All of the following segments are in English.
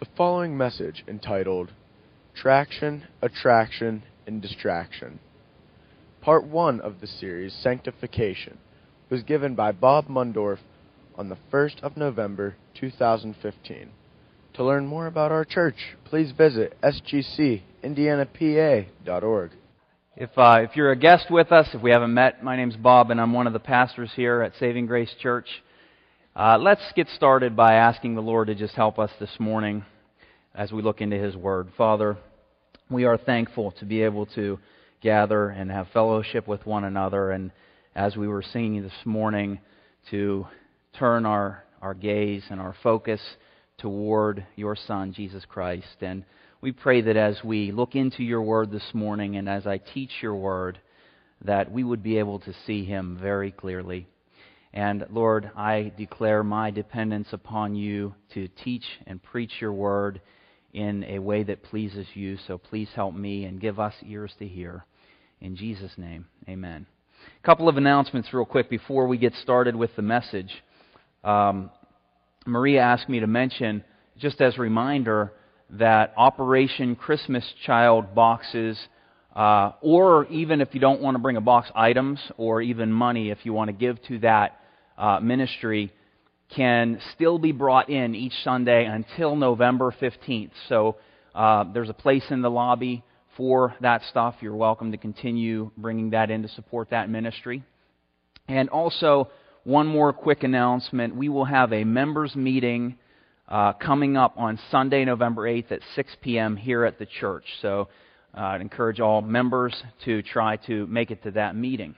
The following message, entitled Traction, Attraction, and Distraction, part one of the series, Sanctification, was given by Bob Mundorf on the 1st of November 2015. To learn more about our church, please visit sgcindianapa.org. If, uh, if you're a guest with us, if we haven't met, my name's Bob, and I'm one of the pastors here at Saving Grace Church. Uh, let's get started by asking the Lord to just help us this morning as we look into His Word. Father, we are thankful to be able to gather and have fellowship with one another, and as we were singing this morning, to turn our, our gaze and our focus toward your Son, Jesus Christ. And we pray that as we look into your Word this morning and as I teach your Word, that we would be able to see Him very clearly. And Lord, I declare my dependence upon you to teach and preach your word in a way that pleases you. So please help me and give us ears to hear. In Jesus' name, amen. A couple of announcements, real quick, before we get started with the message. Um, Maria asked me to mention, just as a reminder, that Operation Christmas Child boxes, uh, or even if you don't want to bring a box, items, or even money if you want to give to that uh, ministry can still be brought in each Sunday until November 15th. So uh, there's a place in the lobby for that stuff. You're welcome to continue bringing that in to support that ministry. And also, one more quick announcement. We will have a members meeting uh, coming up on Sunday, November 8th at 6 p.m. here at the church. So uh, I'd encourage all members to try to make it to that meeting.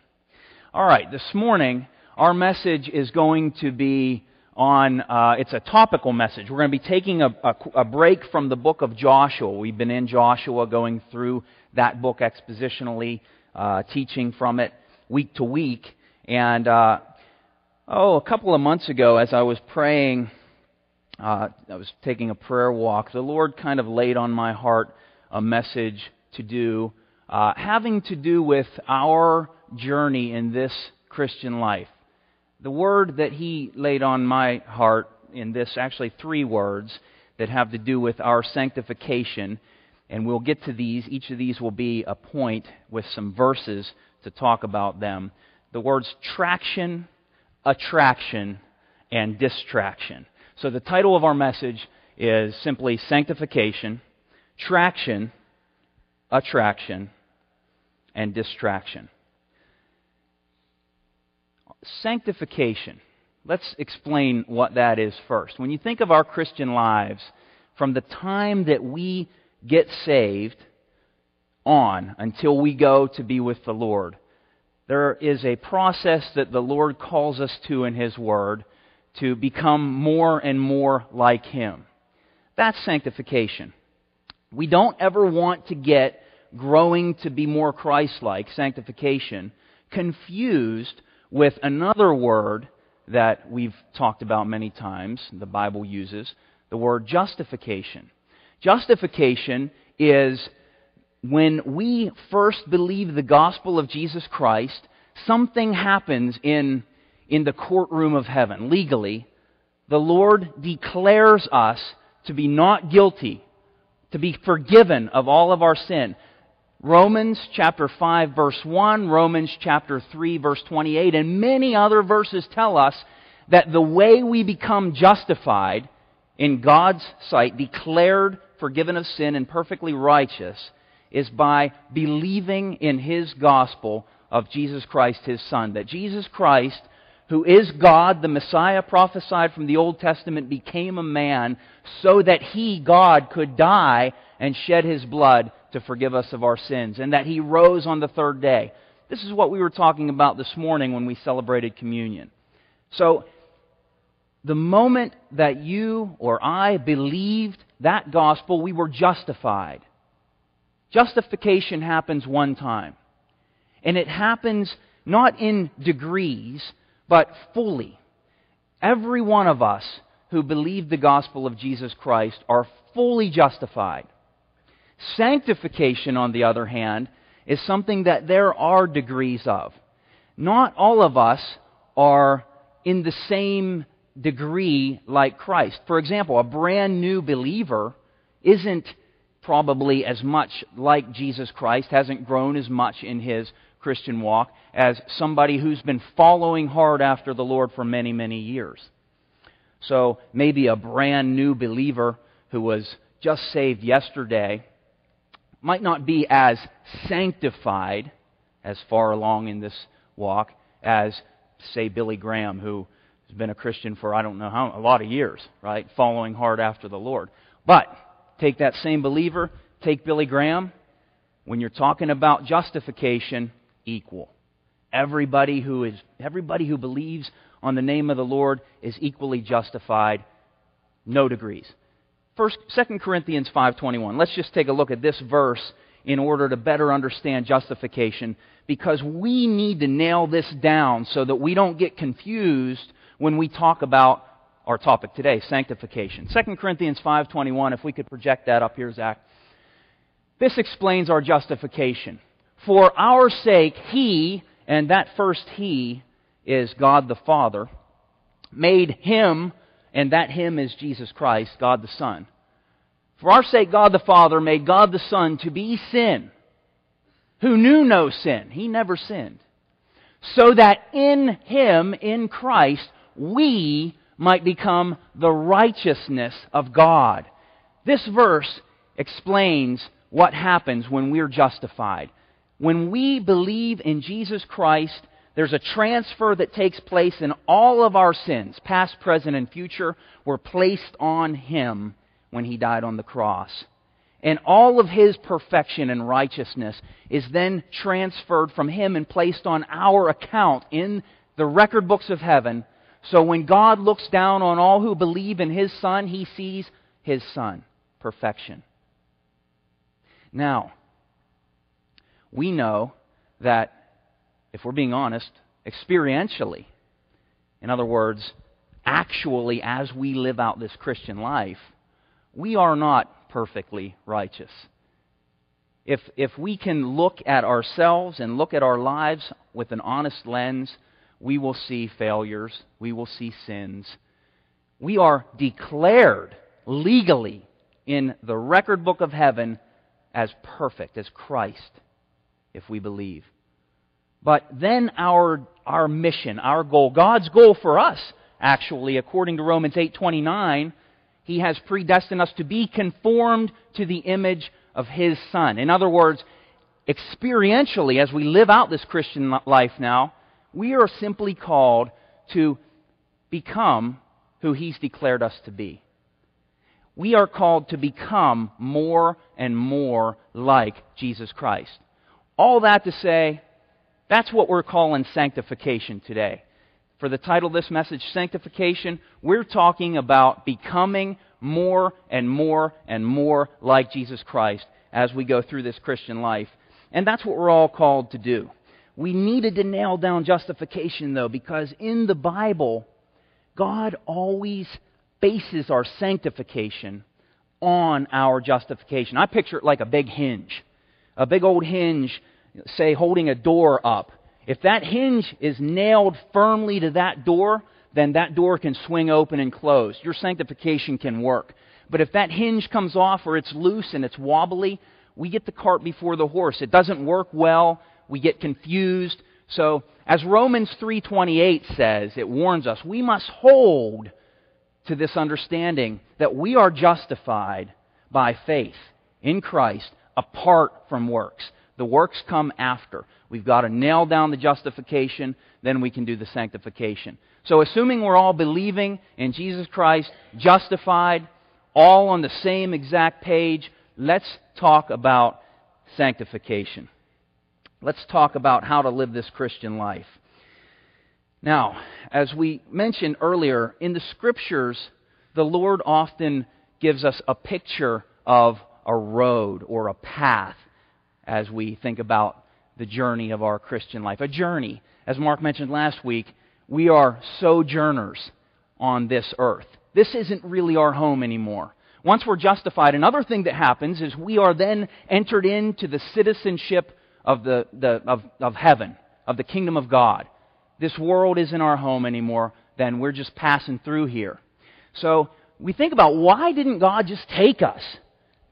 All right, this morning our message is going to be on, uh, it's a topical message. We're going to be taking a, a, a, break from the book of Joshua. We've been in Joshua going through that book expositionally, uh, teaching from it week to week. And, uh, oh, a couple of months ago, as I was praying, uh, I was taking a prayer walk, the Lord kind of laid on my heart a message to do, uh, having to do with our journey in this Christian life the word that he laid on my heart in this, actually three words that have to do with our sanctification, and we'll get to these. Each of these will be a point with some verses to talk about them. The words traction, attraction, and distraction. So the title of our message is simply Sanctification, Traction, Attraction, and Distraction sanctification. Let's explain what that is first. When you think of our Christian lives, from the time that we get saved on until we go to be with the Lord, there is a process that the Lord calls us to in His Word to become more and more like Him. That's sanctification. We don't ever want to get growing to be more Christ like, sanctification, confused with another word that we've talked about many times, the Bible uses, the word justification. Justification is when we first believe the gospel of Jesus Christ, something happens in, in the courtroom of heaven, legally. The Lord declares us to be not guilty, to be forgiven of all of our sin. Romans chapter 5 verse 1, Romans chapter 3 verse 28, and many other verses tell us that the way we become justified in God's sight, declared forgiven of sin and perfectly righteous, is by believing in His gospel of Jesus Christ, His Son. That Jesus Christ, who is God, the Messiah prophesied from the Old Testament, became a man so that He, God, could die and shed His blood to forgive us of our sins, and that He rose on the third day. This is what we were talking about this morning when we celebrated communion. So, the moment that you or I believed that gospel, we were justified. Justification happens one time. And it happens not in degrees, but fully. Every one of us who believe the gospel of Jesus Christ are fully justified. Sanctification, on the other hand, is something that there are degrees of. Not all of us are in the same degree like Christ. For example, a brand new believer isn't probably as much like Jesus Christ, hasn't grown as much in his Christian walk as somebody who's been following hard after the Lord for many, many years. So maybe a brand new believer who was just saved yesterday might not be as sanctified as far along in this walk as, say, Billy Graham, who has been a Christian for I don't know how a lot of years, right? Following hard after the Lord. But take that same believer, take Billy Graham. When you're talking about justification, equal. Everybody who is everybody who believes on the name of the Lord is equally justified, no degrees. First, 2 Corinthians 5:21. Let's just take a look at this verse in order to better understand justification because we need to nail this down so that we don't get confused when we talk about our topic today, sanctification. 2 Corinthians 5:21, if we could project that up here, Zach. This explains our justification. For our sake, he, and that first he is God the Father, made him, and that him is Jesus Christ, God the Son. For our sake, God the Father made God the Son to be sin, who knew no sin. He never sinned. So that in him, in Christ, we might become the righteousness of God. This verse explains what happens when we're justified. When we believe in Jesus Christ, there's a transfer that takes place in all of our sins, past, present, and future, were placed on Him when He died on the cross. And all of His perfection and righteousness is then transferred from Him and placed on our account in the record books of heaven. So when God looks down on all who believe in His Son, He sees His Son, perfection. Now, we know that, if we're being honest, experientially, in other words, actually, as we live out this Christian life, we are not perfectly righteous. If, if we can look at ourselves and look at our lives with an honest lens, we will see failures, we will see sins. We are declared legally in the record book of heaven as perfect, as Christ if we believe. But then our, our mission, our goal, God's goal for us, actually, according to Romans 8.29, He has predestined us to be conformed to the image of His Son. In other words, experientially, as we live out this Christian life now, we are simply called to become who He's declared us to be. We are called to become more and more like Jesus Christ. All that to say, that's what we're calling sanctification today. For the title of this message, Sanctification, we're talking about becoming more and more and more like Jesus Christ as we go through this Christian life. And that's what we're all called to do. We needed to nail down justification, though, because in the Bible, God always bases our sanctification on our justification. I picture it like a big hinge a big old hinge, say, holding a door up. If that hinge is nailed firmly to that door, then that door can swing open and close. Your sanctification can work. But if that hinge comes off or it's loose and it's wobbly, we get the cart before the horse. It doesn't work well. We get confused. So, as Romans 3:28 says, it warns us, we must hold to this understanding that we are justified by faith in Christ apart from works. The works come after. We've got to nail down the justification, then we can do the sanctification. So, assuming we're all believing in Jesus Christ, justified, all on the same exact page, let's talk about sanctification. Let's talk about how to live this Christian life. Now, as we mentioned earlier, in the Scriptures, the Lord often gives us a picture of a road or a path as we think about the journey of our Christian life. A journey. As Mark mentioned last week, we are sojourners on this earth. This isn't really our home anymore. Once we're justified, another thing that happens is we are then entered into the citizenship of, the, the, of, of heaven, of the kingdom of God. This world isn't our home anymore. then we're just passing through here. So we think about why didn't God just take us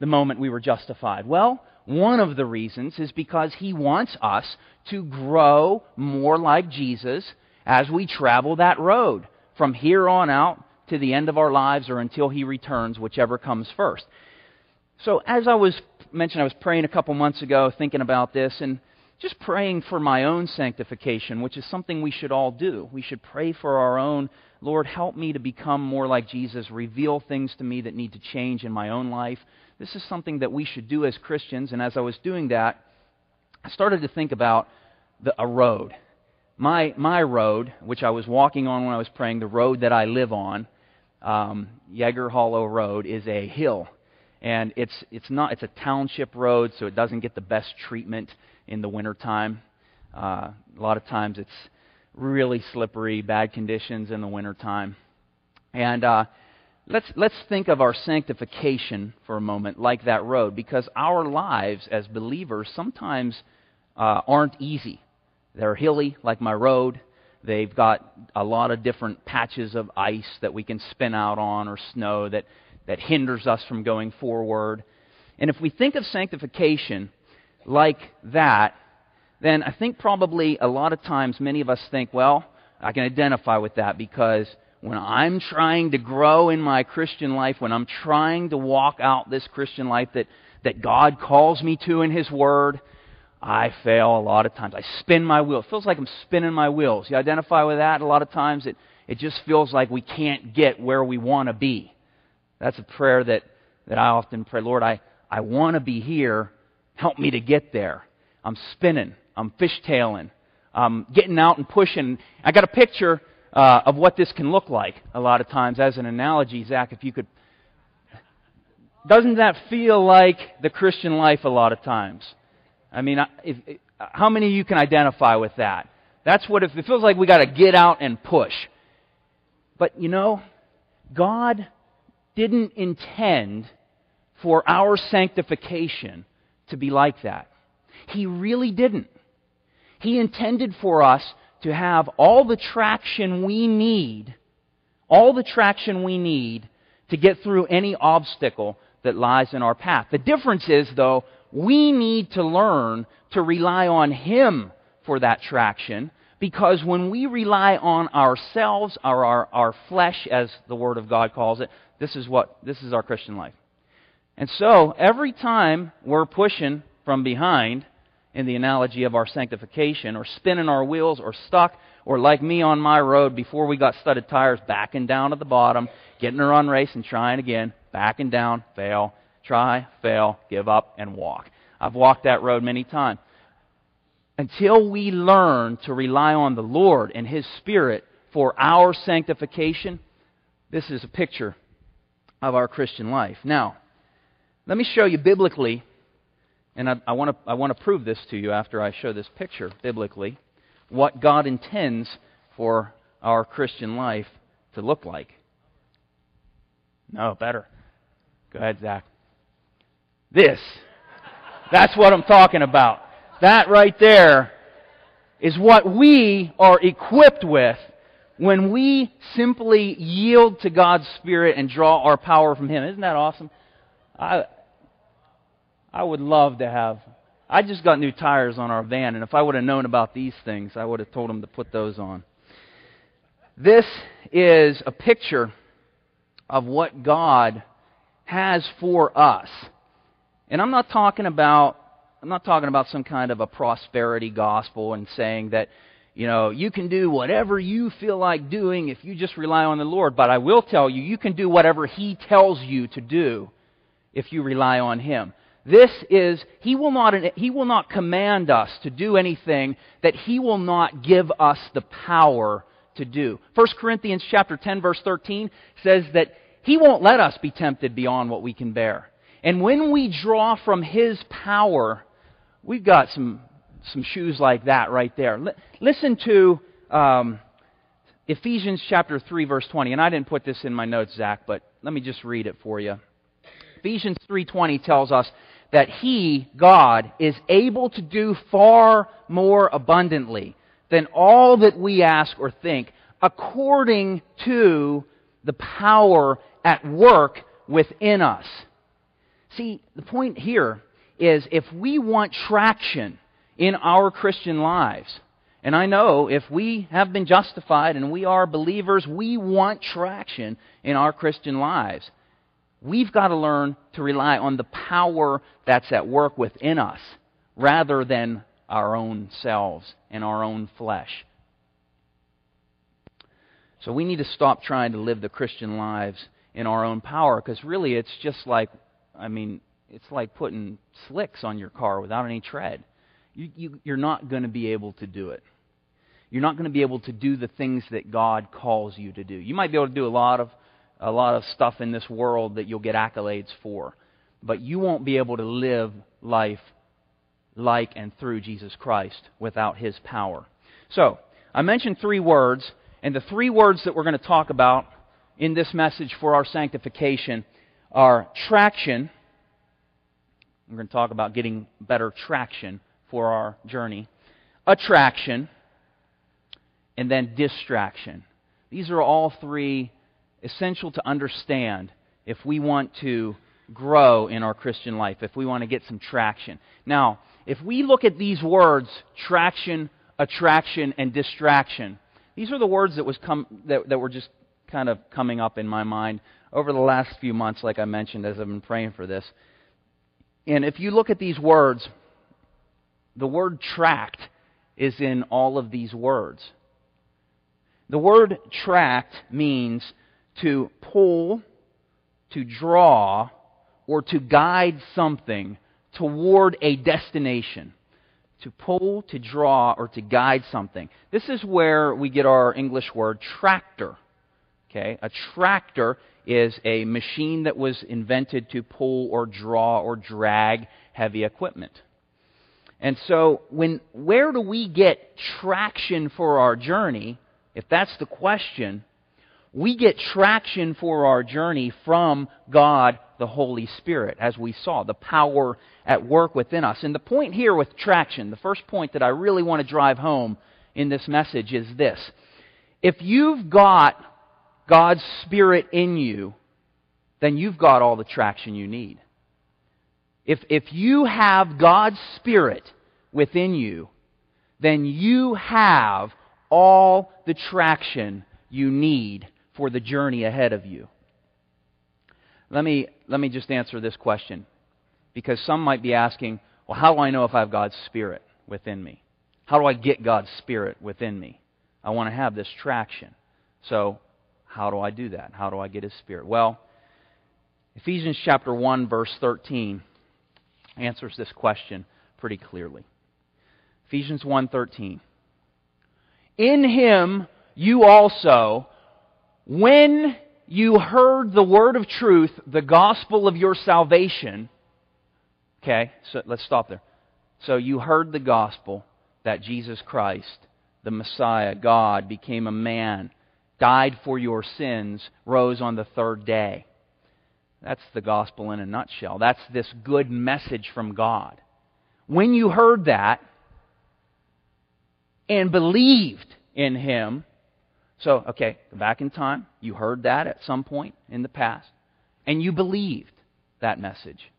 the moment we were justified? Well, one of the reasons is because He wants us to grow more like Jesus as we travel that road from here on out to the end of our lives or until He returns, whichever comes first. So, as I was mentioned, I was praying a couple months ago, thinking about this, and just praying for my own sanctification, which is something we should all do. We should pray for our own. Lord, help me to become more like Jesus. Reveal things to me that need to change in my own life. This is something that we should do as Christians. And as I was doing that, I started to think about the, a road. My, my road, which I was walking on when I was praying, the road that I live on, um, Yeager Hollow Road, is a hill. And it's, it's, not, it's a township road, so it doesn't get the best treatment in the wintertime. Uh, a lot of times it's really slippery, bad conditions in the wintertime. And uh, let's, let's think of our sanctification for a moment like that road, because our lives as believers sometimes uh, aren't easy. They're hilly, like my road. They've got a lot of different patches of ice that we can spin out on or snow that, that hinders us from going forward. And if we think of sanctification like that, then I think probably a lot of times many of us think, well, I can identify with that because when I'm trying to grow in my Christian life, when I'm trying to walk out this Christian life that, that God calls me to in His Word, I fail a lot of times. I spin my wheels. It feels like I'm spinning my wheels. You identify with that? A lot of times it, it just feels like we can't get where we want to be. That's a prayer that, that I often pray. Lord, I, I want to be here, Help me to get there. I'm spinning. I'm fishtailing. I'm getting out and pushing. I got a picture uh, of what this can look like a lot of times as an analogy. Zach, if you could. Doesn't that feel like the Christian life a lot of times? I mean, if, if, how many of you can identify with that? That's what it, it feels like we got to get out and push. But you know, God didn't intend for our sanctification to be like that. He really didn't. He intended for us to have all the traction we need, all the traction we need to get through any obstacle that lies in our path. The difference is, though, we need to learn to rely on Him for that traction because when we rely on ourselves or our, our flesh, as the Word of God calls it, this is what this is our Christian life. And so, every time we're pushing from behind, in the analogy of our sanctification, or spinning our wheels, or stuck, or like me on my road before we got studded tires, backing down at the bottom, getting a run race and trying again, backing down, fail, try, fail, give up, and walk. I've walked that road many times. Until we learn to rely on the Lord and His Spirit for our sanctification, this is a picture of our Christian life. Now, let me show you biblically, and I, I want to prove this to you after I show this picture biblically, what God intends for our Christian life to look like. No, better. Go ahead, Zach. This. That's what I'm talking about. That right there is what we are equipped with when we simply yield to God's Spirit and draw our power from Him. Isn't that awesome? I, I would love to have. I just got new tires on our van, and if I would have known about these things, I would have told them to put those on. This is a picture of what God has for us. And I'm not talking about I'm not talking about some kind of a prosperity gospel and saying that you know, you can do whatever you feel like doing if you just rely on the Lord, but I will tell you you can do whatever he tells you to do if you rely on him. This is, he will, not, he will not command us to do anything that he will not give us the power to do. 1 Corinthians chapter 10 verse 13 says that he won't let us be tempted beyond what we can bear. And when we draw from his power, we've got some, some shoes like that right there. L- listen to um, Ephesians chapter 3 verse 20. And I didn't put this in my notes, Zach, but let me just read it for you. Ephesians 3:20 tells us that He, God, is able to do far more abundantly than all that we ask or think, according to the power at work within us. See, the point here is if we want traction in our Christian lives, and I know if we have been justified and we are believers, we want traction in our Christian lives. We've got to learn to rely on the power that's at work within us rather than our own selves and our own flesh. So we need to stop trying to live the Christian lives in our own power because really it's just like, I mean, it's like putting slicks on your car without any tread. You, you, you're not going to be able to do it you're not going to be able to do the things that God calls you to do. You might be able to do a lot of a lot of stuff in this world that you'll get accolades for, but you won't be able to live life like and through Jesus Christ without his power. So, I mentioned three words, and the three words that we're going to talk about in this message for our sanctification are traction. We're going to talk about getting better traction for our journey. Attraction and then distraction. These are all three essential to understand if we want to grow in our Christian life, if we want to get some traction. Now, if we look at these words, traction, attraction, and distraction, these are the words that, was come, that, that were just kind of coming up in my mind over the last few months, like I mentioned as I've been praying for this. And if you look at these words, the word tract is in all of these words. The word tract means to pull, to draw, or to guide something toward a destination. To pull, to draw, or to guide something. This is where we get our English word tractor. Okay? A tractor is a machine that was invented to pull or draw or drag heavy equipment. And so, when, where do we get traction for our journey? if that's the question, we get traction for our journey from God the Holy Spirit, as we saw, the power at work within us. And the point here with traction, the first point that I really want to drive home in this message is this. If you've got God's Spirit in you, then you've got all the traction you need. If, if you have God's Spirit within you, then you have all the traction you need for the journey ahead of you. Let me, let me just answer this question. Because some might be asking, well, how do I know if I have God's Spirit within me? How do I get God's Spirit within me? I want to have this traction. So, how do I do that? How do I get His Spirit? Well, Ephesians chapter 1, verse 13 answers this question pretty clearly. Ephesians 1:13 in him you also, when you heard the word of truth, the gospel of your salvation, okay, so let's stop there. So you heard the gospel that Jesus Christ, the Messiah, God, became a man, died for your sins, rose on the third day. That's the gospel in a nutshell. That's this good message from God. When you heard that, and believed in Him. So, okay, back in time. You heard that at some point in the past, and you believed that message.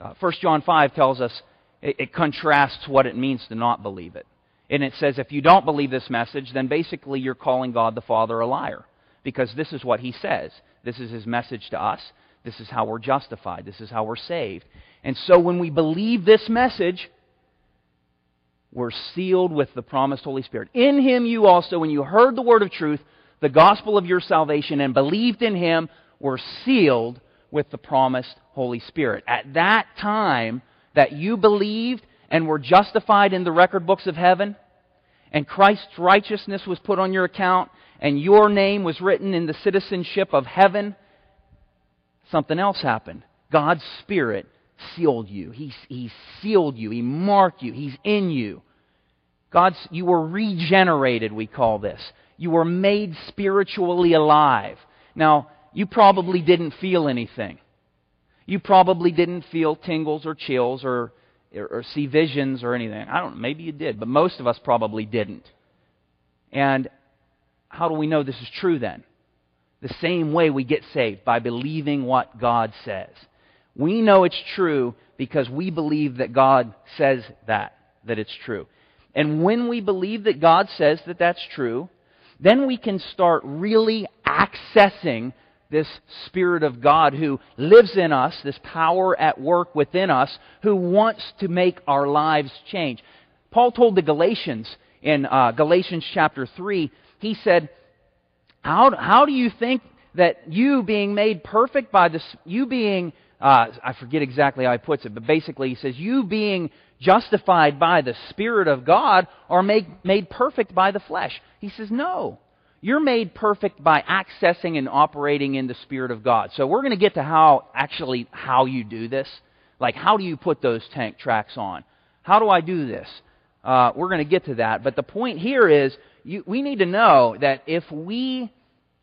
Uh, 1 John 5 tells us it, it contrasts what it means to not believe it. And it says if you don't believe this message, then basically you're calling God the Father a liar. Because this is what He says. This is His message to us. This is how we're justified. This is how we're saved. And so when we believe this message, we're sealed with the promised Holy Spirit. In Him you also, when you heard the word of truth, the gospel of your salvation, and believed in Him, were sealed with the promised Holy Spirit. At that time that you believed and were justified in the record books of heaven, and Christ's righteousness was put on your account, and your name was written in the citizenship of heaven, something else happened. God's Spirit sealed you. He, he sealed you. He marked you. He's in you. God's, you were regenerated, we call this. You were made spiritually alive. Now, you probably didn't feel anything. You probably didn't feel tingles or chills or, or, or see visions or anything. I don't know, maybe you did, but most of us probably didn't. And how do we know this is true then? The same way we get saved, by believing what God says. We know it's true because we believe that God says that, that it's true. And when we believe that God says that that's true, then we can start really accessing this Spirit of God who lives in us, this power at work within us, who wants to make our lives change. Paul told the Galatians in uh, Galatians chapter 3, he said, how, how do you think that you being made perfect by this, you being, uh, I forget exactly how he puts it, but basically he says, you being justified by the Spirit of God are made, made perfect by the flesh. He says, no. You're made perfect by accessing and operating in the Spirit of God. So we're going to get to how, actually, how you do this. Like, how do you put those tank tracks on? How do I do this? Uh, we're going to get to that. But the point here is you, we need to know that if we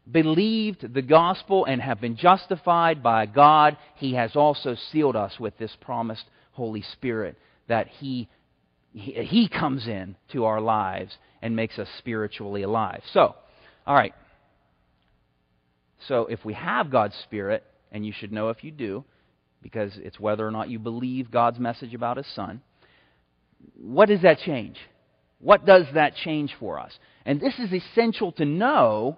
believed the gospel and have been justified by God, He has also sealed us with this promised Holy Spirit that He, he, comes in to our lives and makes us spiritually alive. So, all right. So if we have God's Spirit, and you should know if you do, because it's whether or not you believe God's message about His Son, what does that change? What does that change for us? And this is essential to know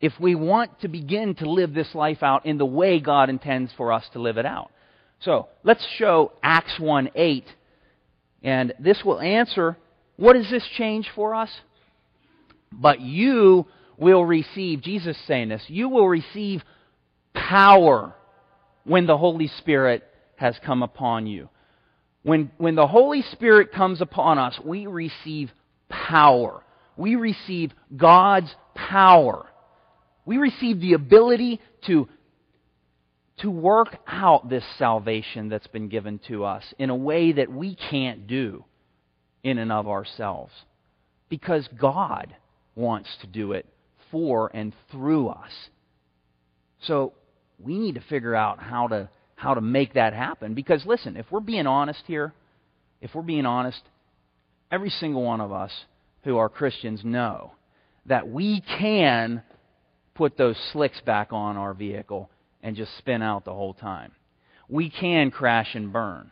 if we want to begin to live this life out in the way God intends for us to live it out. So let's show Acts 1 8. And this will answer what does this change for us? But you will receive, Jesus saying this, you will receive power when the Holy Spirit has come upon you. When, when the Holy Spirit comes upon us, we receive power. We receive God's power. We receive the ability to, to work out this salvation that's been given to us in a way that we can't do in and of ourselves. Because God wants to do it for and through us. So we need to figure out how to how to make that happen because listen, if we're being honest here, if we're being honest, every single one of us who are Christians know that we can put those slicks back on our vehicle and just spin out the whole time. We can crash and burn.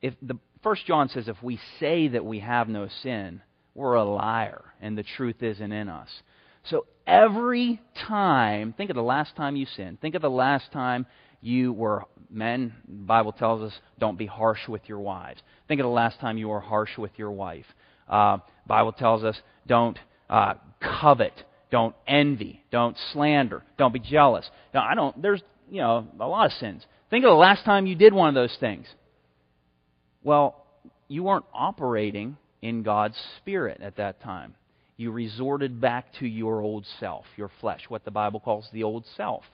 If the First John says if we say that we have no sin, we're a liar and the truth isn't in us. So every time, think of the last time you sinned. Think of the last time you were men. The Bible tells us don't be harsh with your wives. Think of the last time you were harsh with your wife. Uh, Bible tells us don't uh, covet, don't envy, don't slander, don't be jealous. Now I don't. There's you know a lot of sins. Think of the last time you did one of those things. Well, you weren't operating in God's Spirit at that time. You resorted back to your old self, your flesh, what the Bible calls the old self.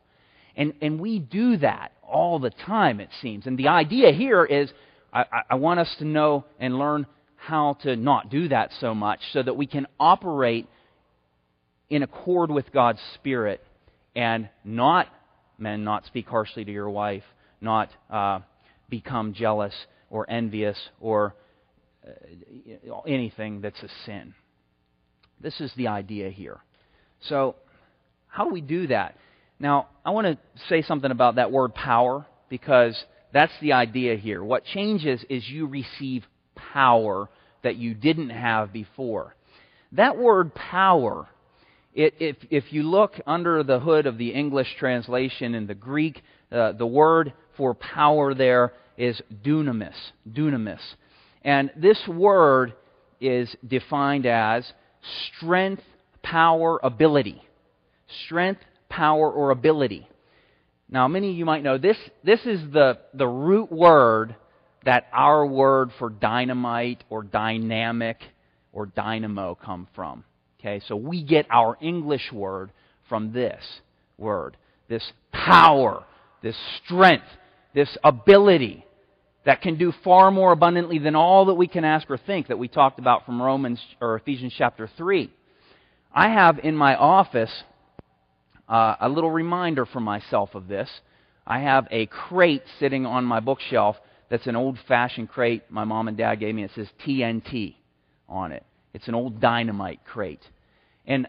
And, and we do that all the time, it seems. And the idea here is I, I want us to know and learn how to not do that so much so that we can operate in accord with God's Spirit and not, men, not speak harshly to your wife, not uh, become jealous or envious or uh, anything that's a sin. This is the idea here. So, how do we do that? Now, I want to say something about that word power because that's the idea here. What changes is you receive power that you didn't have before. That word power, it, if, if you look under the hood of the English translation in the Greek, uh, the word for power there is dunamis. Dunamis. And this word is defined as strength, power, ability. Strength, power, or ability. Now, many of you might know this, this is the, the root word that our word for dynamite or dynamic or dynamo come from. Okay, so we get our English word from this word. This power, this strength, this ability that can do far more abundantly than all that we can ask or think that we talked about from Romans or Ephesians chapter 3. I have in my office uh, a little reminder for myself of this. I have a crate sitting on my bookshelf that's an old fashioned crate my mom and dad gave me. It says TNT on it. It's an old dynamite crate. And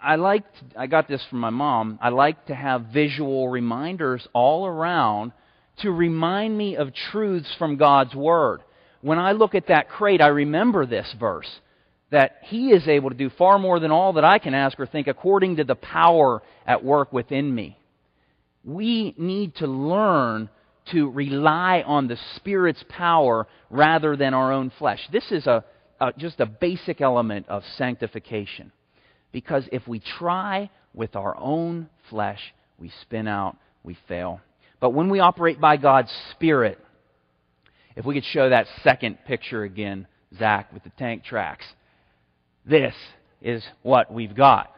I like I got this from my mom. I like to have visual reminders all around to remind me of truths from God's word. When I look at that crate, I remember this verse that he is able to do far more than all that I can ask or think according to the power at work within me. We need to learn to rely on the Spirit's power rather than our own flesh. This is a, a, just a basic element of sanctification. Because if we try with our own flesh, we spin out, we fail. But when we operate by God's Spirit, if we could show that second picture again, Zach, with the tank tracks, this is what we've got.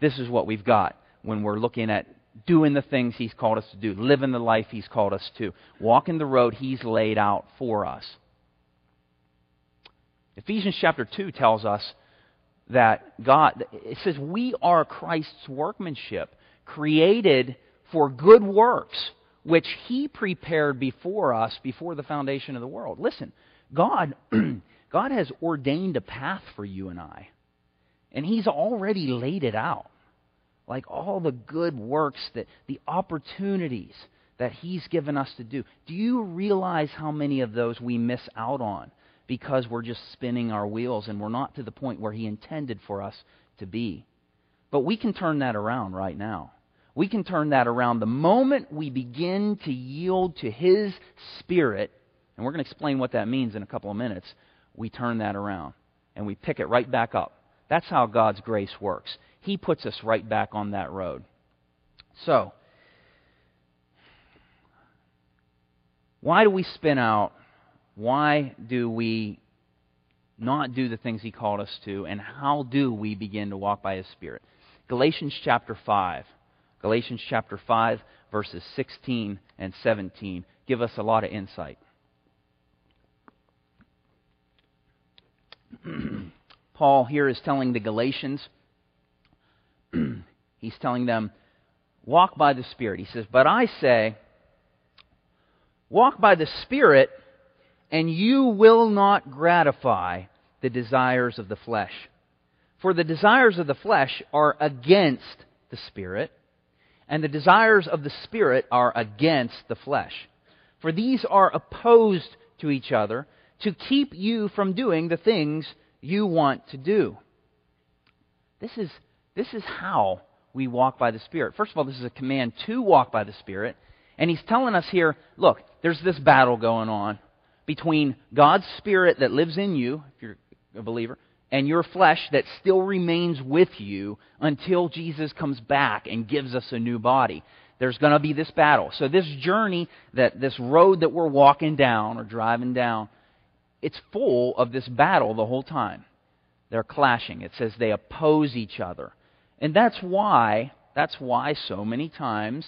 This is what we've got when we're looking at doing the things He's called us to do, living the life He's called us to, walking the road He's laid out for us. Ephesians chapter 2 tells us that God, it says, we are Christ's workmanship, created for good works, which He prepared before us before the foundation of the world. Listen, God, God has ordained a path for you and I, and He's already laid it out like all the good works that the opportunities that he's given us to do. Do you realize how many of those we miss out on because we're just spinning our wheels and we're not to the point where he intended for us to be? But we can turn that around right now. We can turn that around the moment we begin to yield to his spirit, and we're going to explain what that means in a couple of minutes. We turn that around and we pick it right back up. That's how God's grace works. He puts us right back on that road. So, why do we spin out? Why do we not do the things He called us to? And how do we begin to walk by His Spirit? Galatians chapter 5. Galatians chapter 5, verses 16 and 17 give us a lot of insight. Paul here is telling the Galatians he's telling them, walk by the Spirit. He says, But I say, walk by the Spirit, and you will not gratify the desires of the flesh. For the desires of the flesh are against the Spirit, and the desires of the Spirit are against the flesh. For these are opposed to each other to keep you from doing the things you want to do. This is this is how we walk by the Spirit. First of all, this is a command to walk by the Spirit. And he's telling us here look, there's this battle going on between God's Spirit that lives in you, if you're a believer, and your flesh that still remains with you until Jesus comes back and gives us a new body. There's going to be this battle. So, this journey, that this road that we're walking down or driving down, it's full of this battle the whole time. They're clashing. It says they oppose each other. And that's why, that's why so many times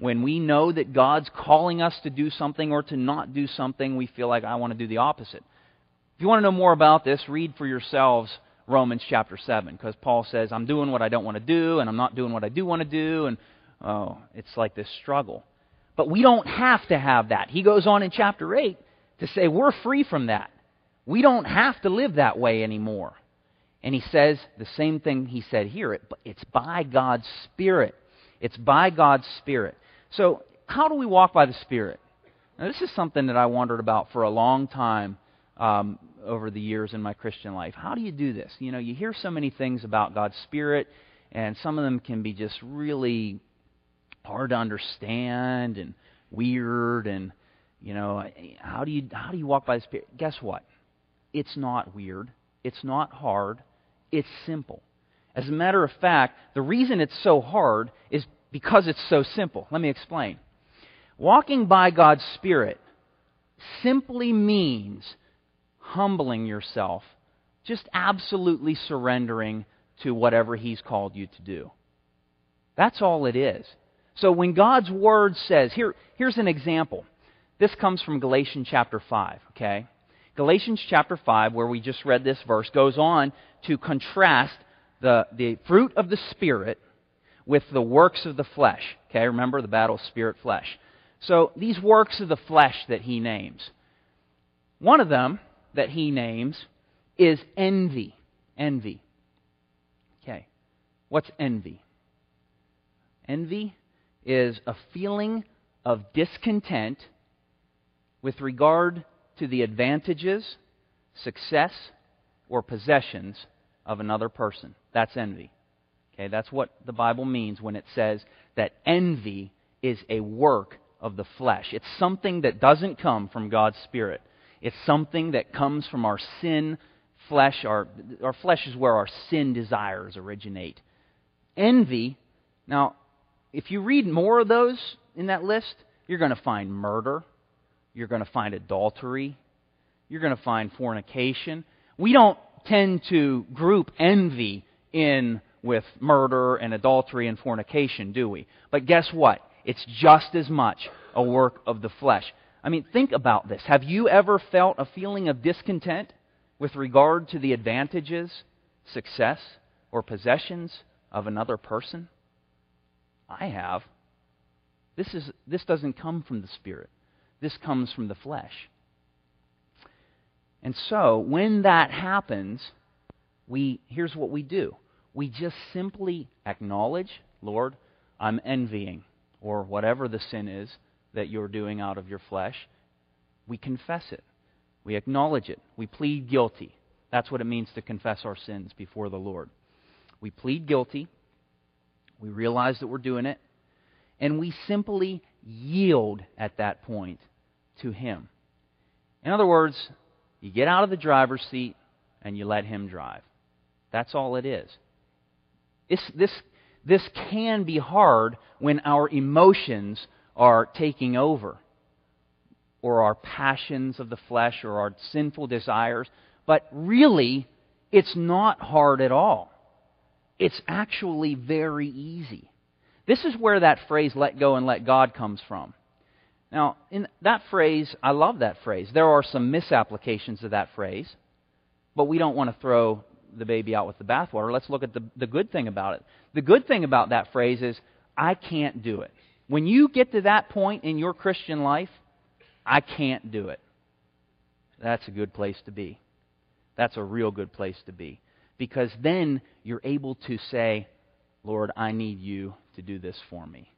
when we know that God's calling us to do something or to not do something, we feel like I want to do the opposite. If you want to know more about this, read for yourselves Romans chapter 7, because Paul says, I'm doing what I don't want to do, and I'm not doing what I do want to do, and oh, it's like this struggle. But we don't have to have that. He goes on in chapter 8 to say we're free from that. We don't have to live that way anymore. And he says the same thing he said here. But it's by God's Spirit. It's by God's Spirit. So, how do we walk by the Spirit? Now, this is something that I wondered about for a long time um, over the years in my Christian life. How do you do this? You know, you hear so many things about God's Spirit, and some of them can be just really hard to understand and weird. And you know, how do you how do you walk by the Spirit? Guess what? It's not weird. It's not hard. It's simple. As a matter of fact, the reason it's so hard is because it's so simple. Let me explain. Walking by God's Spirit simply means humbling yourself, just absolutely surrendering to whatever He's called you to do. That's all it is. So when God's Word says, here, here's an example. This comes from Galatians chapter 5, okay? Galatians chapter 5, where we just read this verse, goes on to contrast the, the fruit of the Spirit with the works of the flesh. Okay, remember the battle spirit flesh. So these works of the flesh that he names. One of them that he names is envy. Envy. Okay. What's envy? Envy is a feeling of discontent with regard to the advantages, success, or possessions of another person. That's envy. Okay, that's what the Bible means when it says that envy is a work of the flesh. It's something that doesn't come from God's Spirit. It's something that comes from our sin flesh. Our, our flesh is where our sin desires originate. Envy, now, if you read more of those in that list, you're going to find murder, you're going to find adultery, you're going to find fornication. We don't tend to group envy in with murder and adultery and fornication, do we? But guess what? It's just as much a work of the flesh. I mean, think about this. Have you ever felt a feeling of discontent with regard to the advantages, success, or possessions of another person? I have. This, is, this doesn't come from the Spirit, this comes from the flesh. And so, when that happens, we, here's what we do we just simply acknowledge, Lord, I'm envying, or whatever the sin is that you're doing out of your flesh. We confess it. We acknowledge it. We plead guilty. That's what it means to confess our sins before the Lord. We plead guilty. We realize that we're doing it. And we simply yield at that point to Him. In other words, you get out of the driver's seat and you let Him drive. That's all it is. This, this, this can be hard when our emotions are taking over, or our passions of the flesh, or our sinful desires. But really, it's not hard at all. It's actually very easy. This is where that phrase, let go and let God, comes from. Now, in that phrase, I love that phrase. There are some misapplications of that phrase, but we don't want to throw the baby out with the bathwater. Let's look at the, the good thing about it. The good thing about that phrase is, I can't do it. When you get to that point in your Christian life, I can't do it. That's a good place to be. That's a real good place to be. Because then you're able to say, Lord, I need you to do this for me.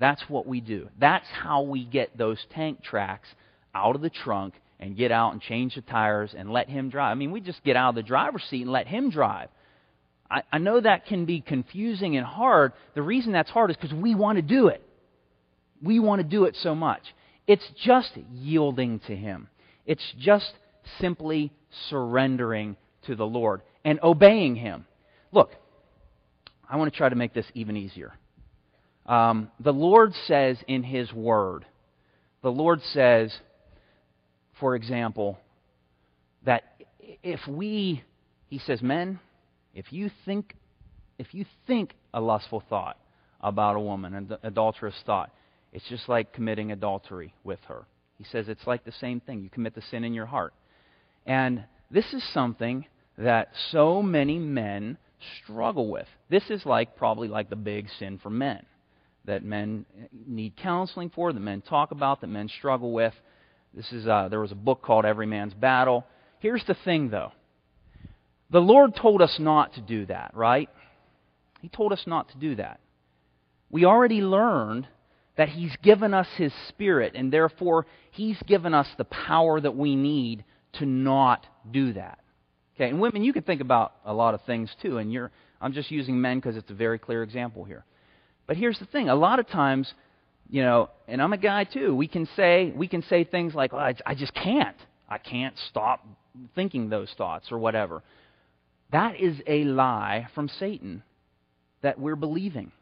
That's what we do. That's how we get those tank tracks out of the trunk and get out and change the tires and let him drive. I mean, we just get out of the driver's seat and let him drive. I, I know that can be confusing and hard. The reason that's hard is because we want to do it. We want to do it so much. It's just yielding to him, it's just simply surrendering to the Lord and obeying him. Look, I want to try to make this even easier. Um, the Lord says in His Word, the Lord says, for example, that if we, He says, men, if you think, if you think a lustful thought about a woman, an adulterous thought, it's just like committing adultery with her. He says it's like the same thing. You commit the sin in your heart. And this is something that so many men struggle with. This is like probably like the big sin for men that men need counseling for, that men talk about, that men struggle with. This is uh, there was a book called Every Man's Battle. Here's the thing, though. The Lord told us not to do that, right? He told us not to do that. We already learned that He's given us His Spirit, and therefore He's given us the power that we need to not do that. Okay, and women, you can think about a lot of things too, and you're, I'm just using men because it's a very clear example here. But here's the thing: a lot of times, you know, and I'm a guy too. We can say we can say things like, oh, I, "I just can't. I can't stop thinking those thoughts or whatever." That is a lie from Satan that we're believing.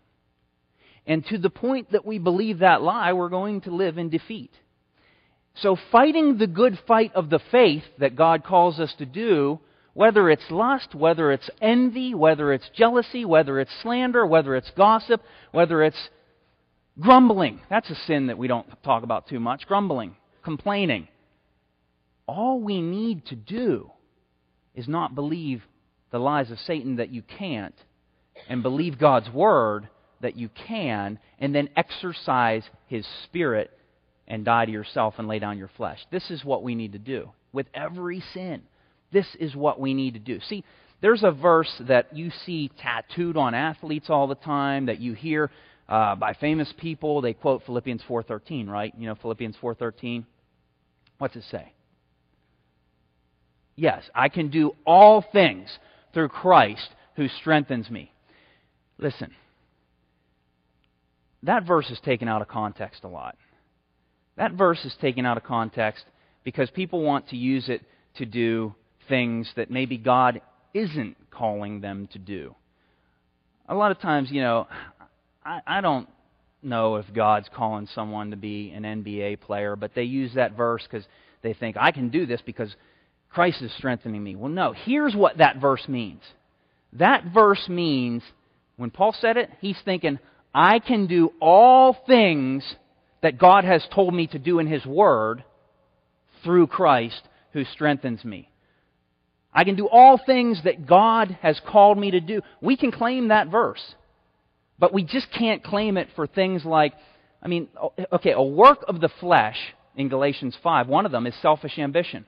And to the point that we believe that lie, we're going to live in defeat. So, fighting the good fight of the faith that God calls us to do whether it's lust, whether it's envy, whether it's jealousy, whether it's slander, whether it's gossip, whether it's grumbling. That's a sin that we don't talk about too much. Grumbling, complaining. All we need to do is not believe the lies of Satan that you can't, and believe God's word that you can, and then exercise his spirit and die to yourself and lay down your flesh. This is what we need to do with every sin. This is what we need to do. See, There's a verse that you see tattooed on athletes all the time that you hear uh, by famous people. They quote Philippians 4:13, right? You know Philippians 4:13. What's it say? Yes, I can do all things through Christ who strengthens me. Listen, that verse is taken out of context a lot. That verse is taken out of context because people want to use it to do things that maybe God isn't calling them to do. A lot of times, you know, I, I don't know if God's calling someone to be an NBA player, but they use that verse because they think, I can do this because Christ is strengthening me. Well, no. Here's what that verse means. That verse means, when Paul said it, he's thinking, I can do all things that God has told me to do in His Word through Christ who strengthens me. I can do all things that God has called me to do. We can claim that verse. But we just can't claim it for things like, I mean, okay, a work of the flesh in Galatians 5, one of them is selfish ambition.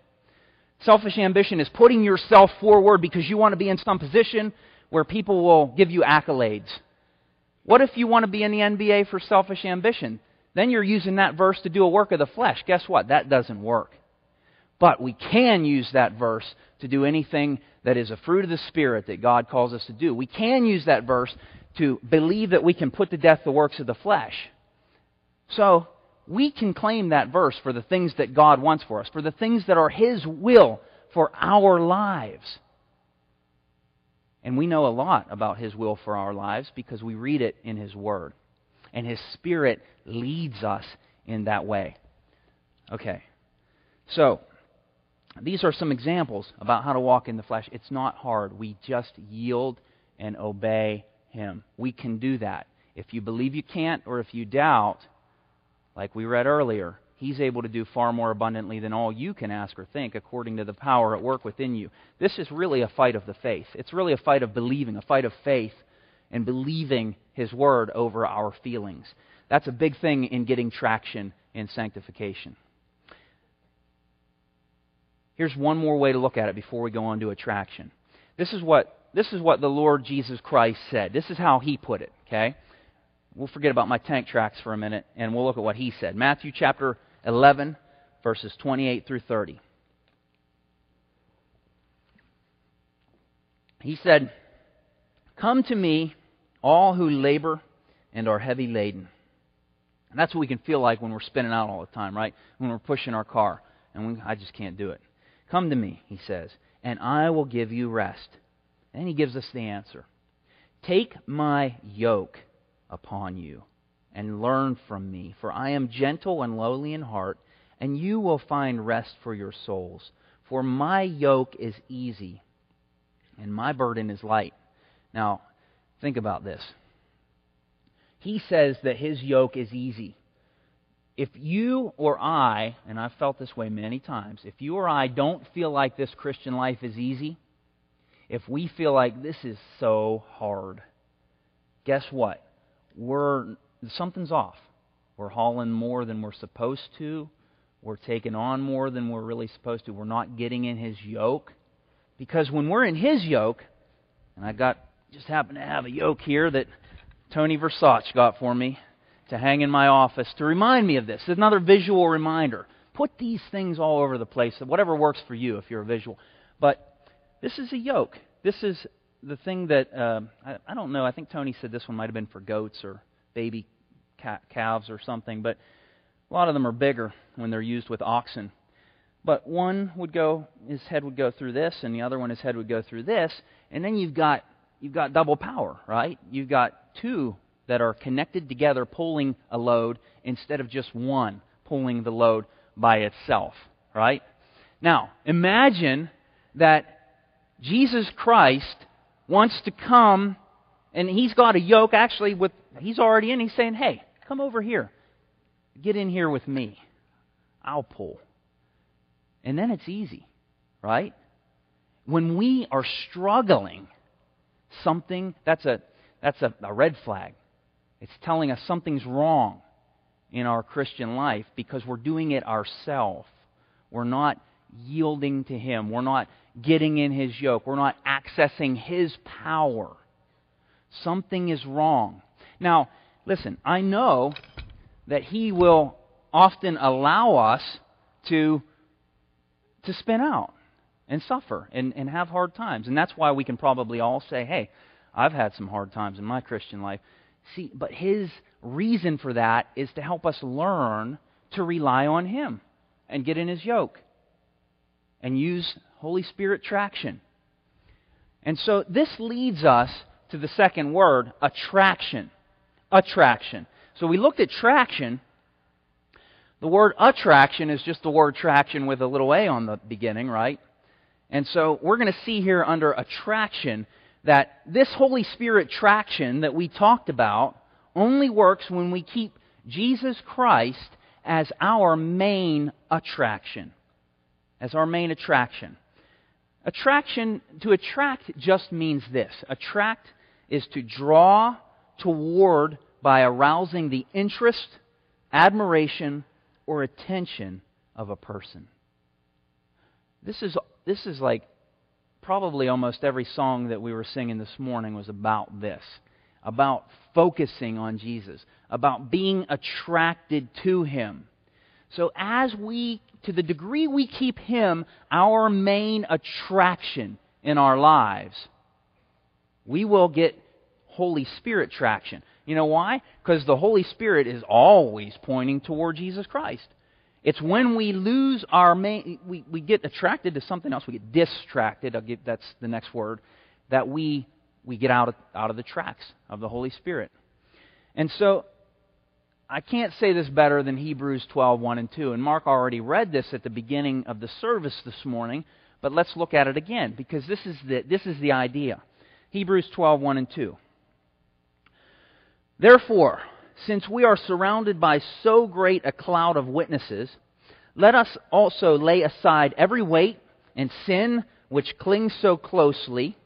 Selfish ambition is putting yourself forward because you want to be in some position where people will give you accolades. What if you want to be in the NBA for selfish ambition? Then you're using that verse to do a work of the flesh. Guess what? That doesn't work. But we can use that verse to do anything that is a fruit of the Spirit that God calls us to do. We can use that verse to believe that we can put to death the works of the flesh. So, we can claim that verse for the things that God wants for us, for the things that are His will for our lives. And we know a lot about His will for our lives because we read it in His Word. And His Spirit leads us in that way. Okay. So, these are some examples about how to walk in the flesh. It's not hard. We just yield and obey Him. We can do that. If you believe you can't or if you doubt, like we read earlier, He's able to do far more abundantly than all you can ask or think according to the power at work within you. This is really a fight of the faith. It's really a fight of believing, a fight of faith and believing His Word over our feelings. That's a big thing in getting traction in sanctification. Here's one more way to look at it before we go on to attraction. This is what, this is what the Lord Jesus Christ said. This is how He put it, okay? We'll forget about my tank tracks for a minute and we'll look at what He said. Matthew chapter 11, verses 28 through 30. He said, Come to me, all who labor and are heavy laden. And that's what we can feel like when we're spinning out all the time, right? When we're pushing our car. And we, I just can't do it. Come to me, he says, and I will give you rest. And he gives us the answer Take my yoke upon you and learn from me, for I am gentle and lowly in heart, and you will find rest for your souls. For my yoke is easy and my burden is light. Now, think about this. He says that his yoke is easy. If you or I, and I've felt this way many times, if you or I don't feel like this Christian life is easy, if we feel like this is so hard, guess what? We're something's off. We're hauling more than we're supposed to. We're taking on more than we're really supposed to. We're not getting in his yoke. Because when we're in his yoke, and I got just happen to have a yoke here that Tony Versace got for me to hang in my office to remind me of this. It's another visual reminder. Put these things all over the place, whatever works for you if you're a visual. But this is a yoke. This is the thing that, uh, I, I don't know, I think Tony said this one might have been for goats or baby calves or something, but a lot of them are bigger when they're used with oxen. But one would go, his head would go through this, and the other one, his head would go through this, and then you've got you've got double power, right? You've got two that are connected together pulling a load instead of just one pulling the load by itself, right? Now, imagine that Jesus Christ wants to come and he's got a yoke actually with he's already in he's saying hey Come over here. Get in here with me. I'll pull. And then it's easy, right? When we are struggling, something that's a that's a, a red flag. It's telling us something's wrong in our Christian life because we're doing it ourselves. We're not yielding to Him. We're not getting in His yoke. We're not accessing His power. Something is wrong. Now, listen, I know that He will often allow us to, to spin out and suffer and, and have hard times. And that's why we can probably all say, hey, I've had some hard times in my Christian life. See, but His reason for that is to help us learn to rely on Him and get in His yoke and use Holy Spirit traction. And so this leads us to the second word, attraction. Attraction. So we looked at traction. The word attraction is just the word traction with a little a on the beginning, right? And so we're going to see here under attraction that this Holy Spirit traction that we talked about only works when we keep Jesus Christ as our main attraction. As our main attraction. Attraction, to attract just means this attract is to draw toward by arousing the interest, admiration, or attention of a person. This is, this is like probably almost every song that we were singing this morning was about this about focusing on Jesus, about being attracted to Him. So, as we, to the degree we keep Him our main attraction in our lives, we will get Holy Spirit traction. You know why? Because the Holy Spirit is always pointing toward Jesus Christ. It's when we lose our main, we, we get attracted to something else, we get distracted, I'll get, that's the next word, that we, we get out of, out of the tracks of the Holy Spirit. And so, I can't say this better than Hebrews 12, 1 and 2. And Mark already read this at the beginning of the service this morning, but let's look at it again, because this is the, this is the idea. Hebrews 12, 1 and 2. Therefore, since we are surrounded by so great a cloud of witnesses, let us also lay aside every weight and sin which clings so closely.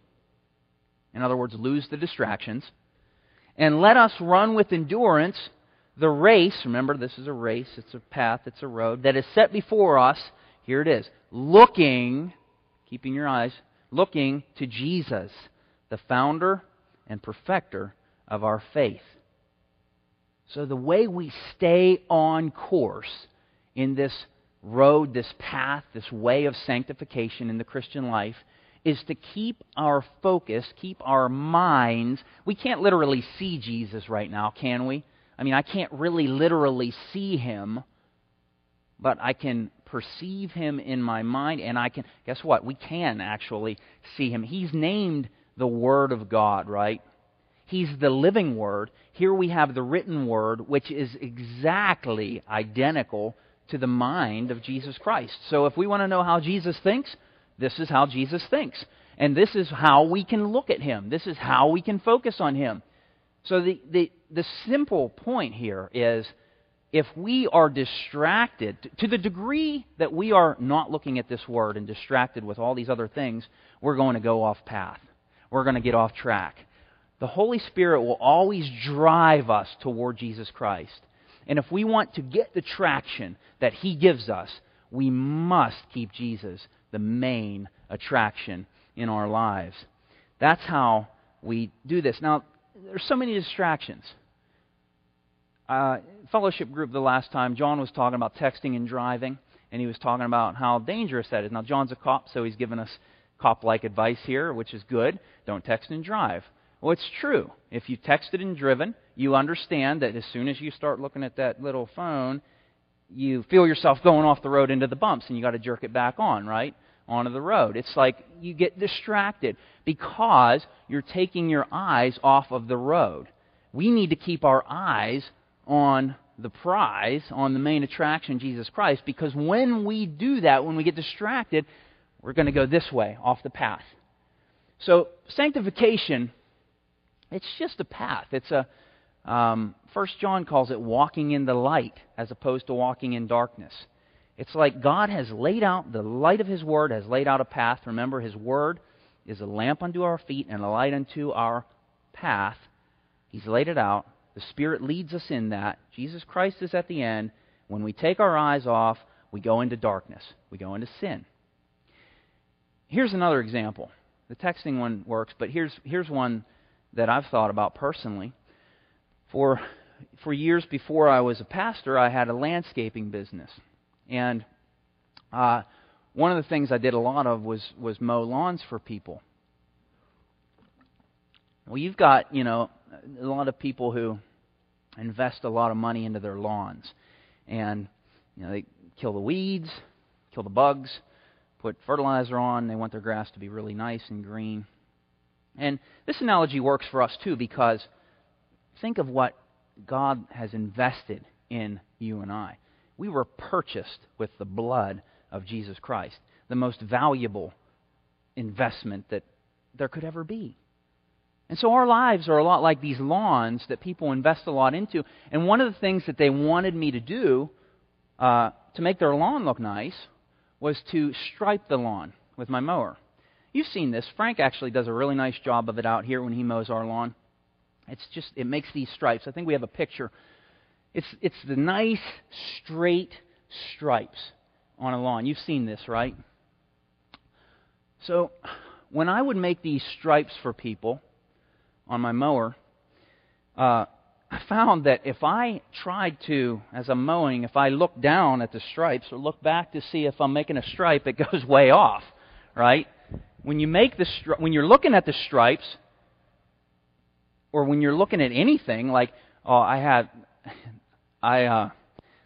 In other words, lose the distractions. And let us run with endurance the race. Remember, this is a race, it's a path, it's a road that is set before us. Here it is. Looking, keeping your eyes, looking to Jesus, the founder and perfecter of our faith. So, the way we stay on course in this road, this path, this way of sanctification in the Christian life is to keep our focus, keep our minds. We can't literally see Jesus right now, can we? I mean, I can't really literally see him, but I can perceive him in my mind, and I can, guess what? We can actually see him. He's named the Word of God, right? He's the living Word. Here we have the written Word, which is exactly identical to the mind of Jesus Christ. So if we want to know how Jesus thinks, this is how Jesus thinks. And this is how we can look at Him. This is how we can focus on Him. So the, the, the simple point here is if we are distracted, to the degree that we are not looking at this Word and distracted with all these other things, we're going to go off path. We're going to get off track the Holy Spirit will always drive us toward Jesus Christ. And if we want to get the traction that He gives us, we must keep Jesus the main attraction in our lives. That's how we do this. Now, there's so many distractions. Uh, fellowship group the last time, John was talking about texting and driving, and he was talking about how dangerous that is. Now, John's a cop, so he's given us cop like advice here, which is good. Don't text and drive. Well, it's true. If you texted and driven, you understand that as soon as you start looking at that little phone, you feel yourself going off the road into the bumps and you got to jerk it back on, right? Onto the road. It's like you get distracted because you're taking your eyes off of the road. We need to keep our eyes on the prize, on the main attraction, Jesus Christ, because when we do that, when we get distracted, we're going to go this way, off the path. So, sanctification it's just a path. It's a um, First John calls it walking in the light as opposed to walking in darkness. It's like God has laid out the light of His Word has laid out a path. Remember, His Word is a lamp unto our feet and a light unto our path. He's laid it out. The Spirit leads us in that. Jesus Christ is at the end. When we take our eyes off, we go into darkness. We go into sin. here's another example. The texting one works, but here's, here's one that I've thought about personally. For, for years before I was a pastor, I had a landscaping business. And uh, one of the things I did a lot of was, was mow lawns for people. Well, you've got, you know, a lot of people who invest a lot of money into their lawns. And, you know, they kill the weeds, kill the bugs, put fertilizer on. They want their grass to be really nice and green. And this analogy works for us too because think of what God has invested in you and I. We were purchased with the blood of Jesus Christ, the most valuable investment that there could ever be. And so our lives are a lot like these lawns that people invest a lot into. And one of the things that they wanted me to do uh, to make their lawn look nice was to stripe the lawn with my mower. You've seen this. Frank actually does a really nice job of it out here when he mows our lawn. It's just it makes these stripes. I think we have a picture. It's it's the nice straight stripes on a lawn. You've seen this, right? So when I would make these stripes for people on my mower, uh, I found that if I tried to, as I'm mowing, if I look down at the stripes or look back to see if I'm making a stripe, it goes way off, right? When you make the stri- when you're looking at the stripes, or when you're looking at anything, like oh, I had, I uh,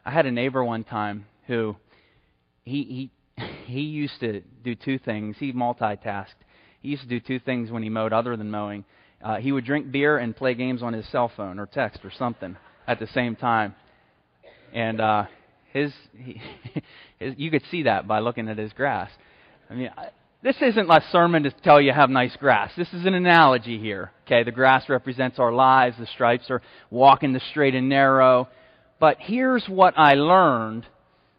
I had a neighbor one time who he he he used to do two things. He multitasked. He used to do two things when he mowed other than mowing uh, he would drink beer and play games on his cell phone or text or something at the same time. And uh, his, he, his, you could see that by looking at his grass. I mean, I, this isn't a sermon to tell you have nice grass. This is an analogy here. Okay, the grass represents our lives. The stripes are walking the straight and narrow. But here's what I learned.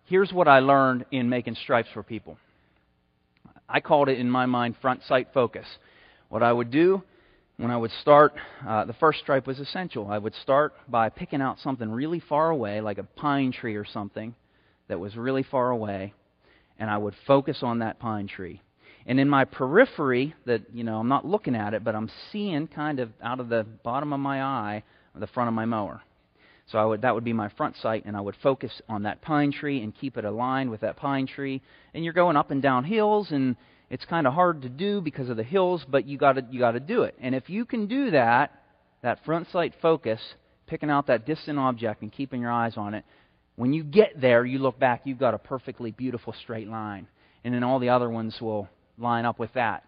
Here's what I learned in making stripes for people. I called it in my mind front sight focus. What I would do when I would start, uh, the first stripe was essential. I would start by picking out something really far away, like a pine tree or something that was really far away, and I would focus on that pine tree. And in my periphery, that you know, I'm not looking at it, but I'm seeing kind of out of the bottom of my eye the front of my mower. So I would, that would be my front sight, and I would focus on that pine tree and keep it aligned with that pine tree. And you're going up and down hills, and it's kind of hard to do because of the hills, but you got to you got to do it. And if you can do that, that front sight focus, picking out that distant object and keeping your eyes on it, when you get there, you look back, you've got a perfectly beautiful straight line, and then all the other ones will line up with that.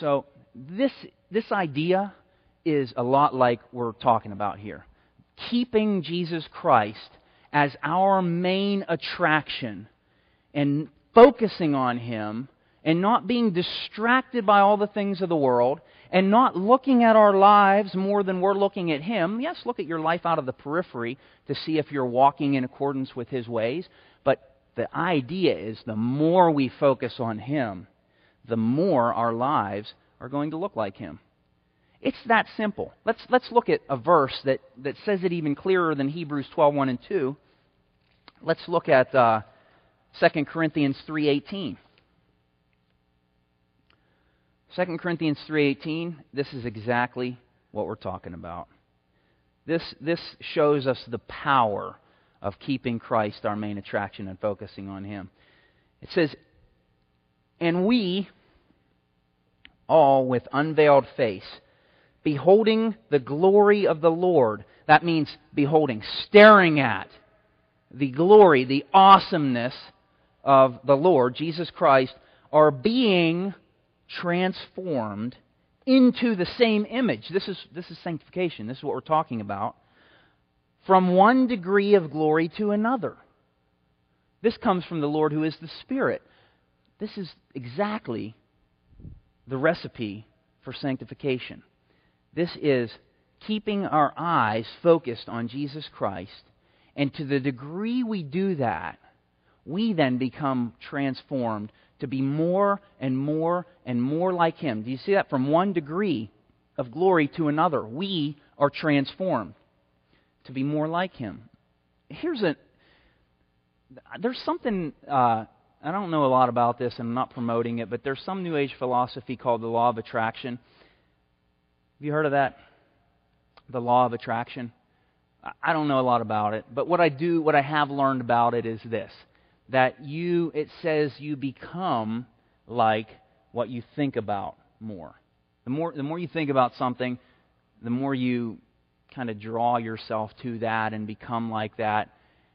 So this this idea is a lot like we're talking about here. Keeping Jesus Christ as our main attraction and focusing on him and not being distracted by all the things of the world and not looking at our lives more than we're looking at Him. Yes, look at your life out of the periphery to see if you're walking in accordance with His ways. But the idea is the more we focus on Him, the more our lives are going to look like Him. It's that simple. Let's, let's look at a verse that, that says it even clearer than Hebrews 12, 1 and 2. Let's look at uh, 2 Corinthians 3.18. 2 Corinthians 3:18, this is exactly what we're talking about. This, this shows us the power of keeping Christ our main attraction and focusing on Him. It says, And we, all with unveiled face, beholding the glory of the Lord, that means beholding, staring at the glory, the awesomeness of the Lord, Jesus Christ, are being transformed into the same image. This is, this is sanctification. This is what we're talking about. From one degree of glory to another. This comes from the Lord who is the Spirit. This is exactly the recipe for sanctification. This is keeping our eyes focused on Jesus Christ. And to the degree we do that, we then become transformed to be more and more and more like Him. Do you see that? From one degree of glory to another, we are transformed to be more like Him. Here's a there's something uh, I don't know a lot about this, and I'm not promoting it, but there's some New Age philosophy called the law of attraction. Have you heard of that? The law of attraction. I don't know a lot about it, but what I do, what I have learned about it is this: that you, it says you become like what you think about more. The more, the more you think about something, the more you kind of draw yourself to that and become like that.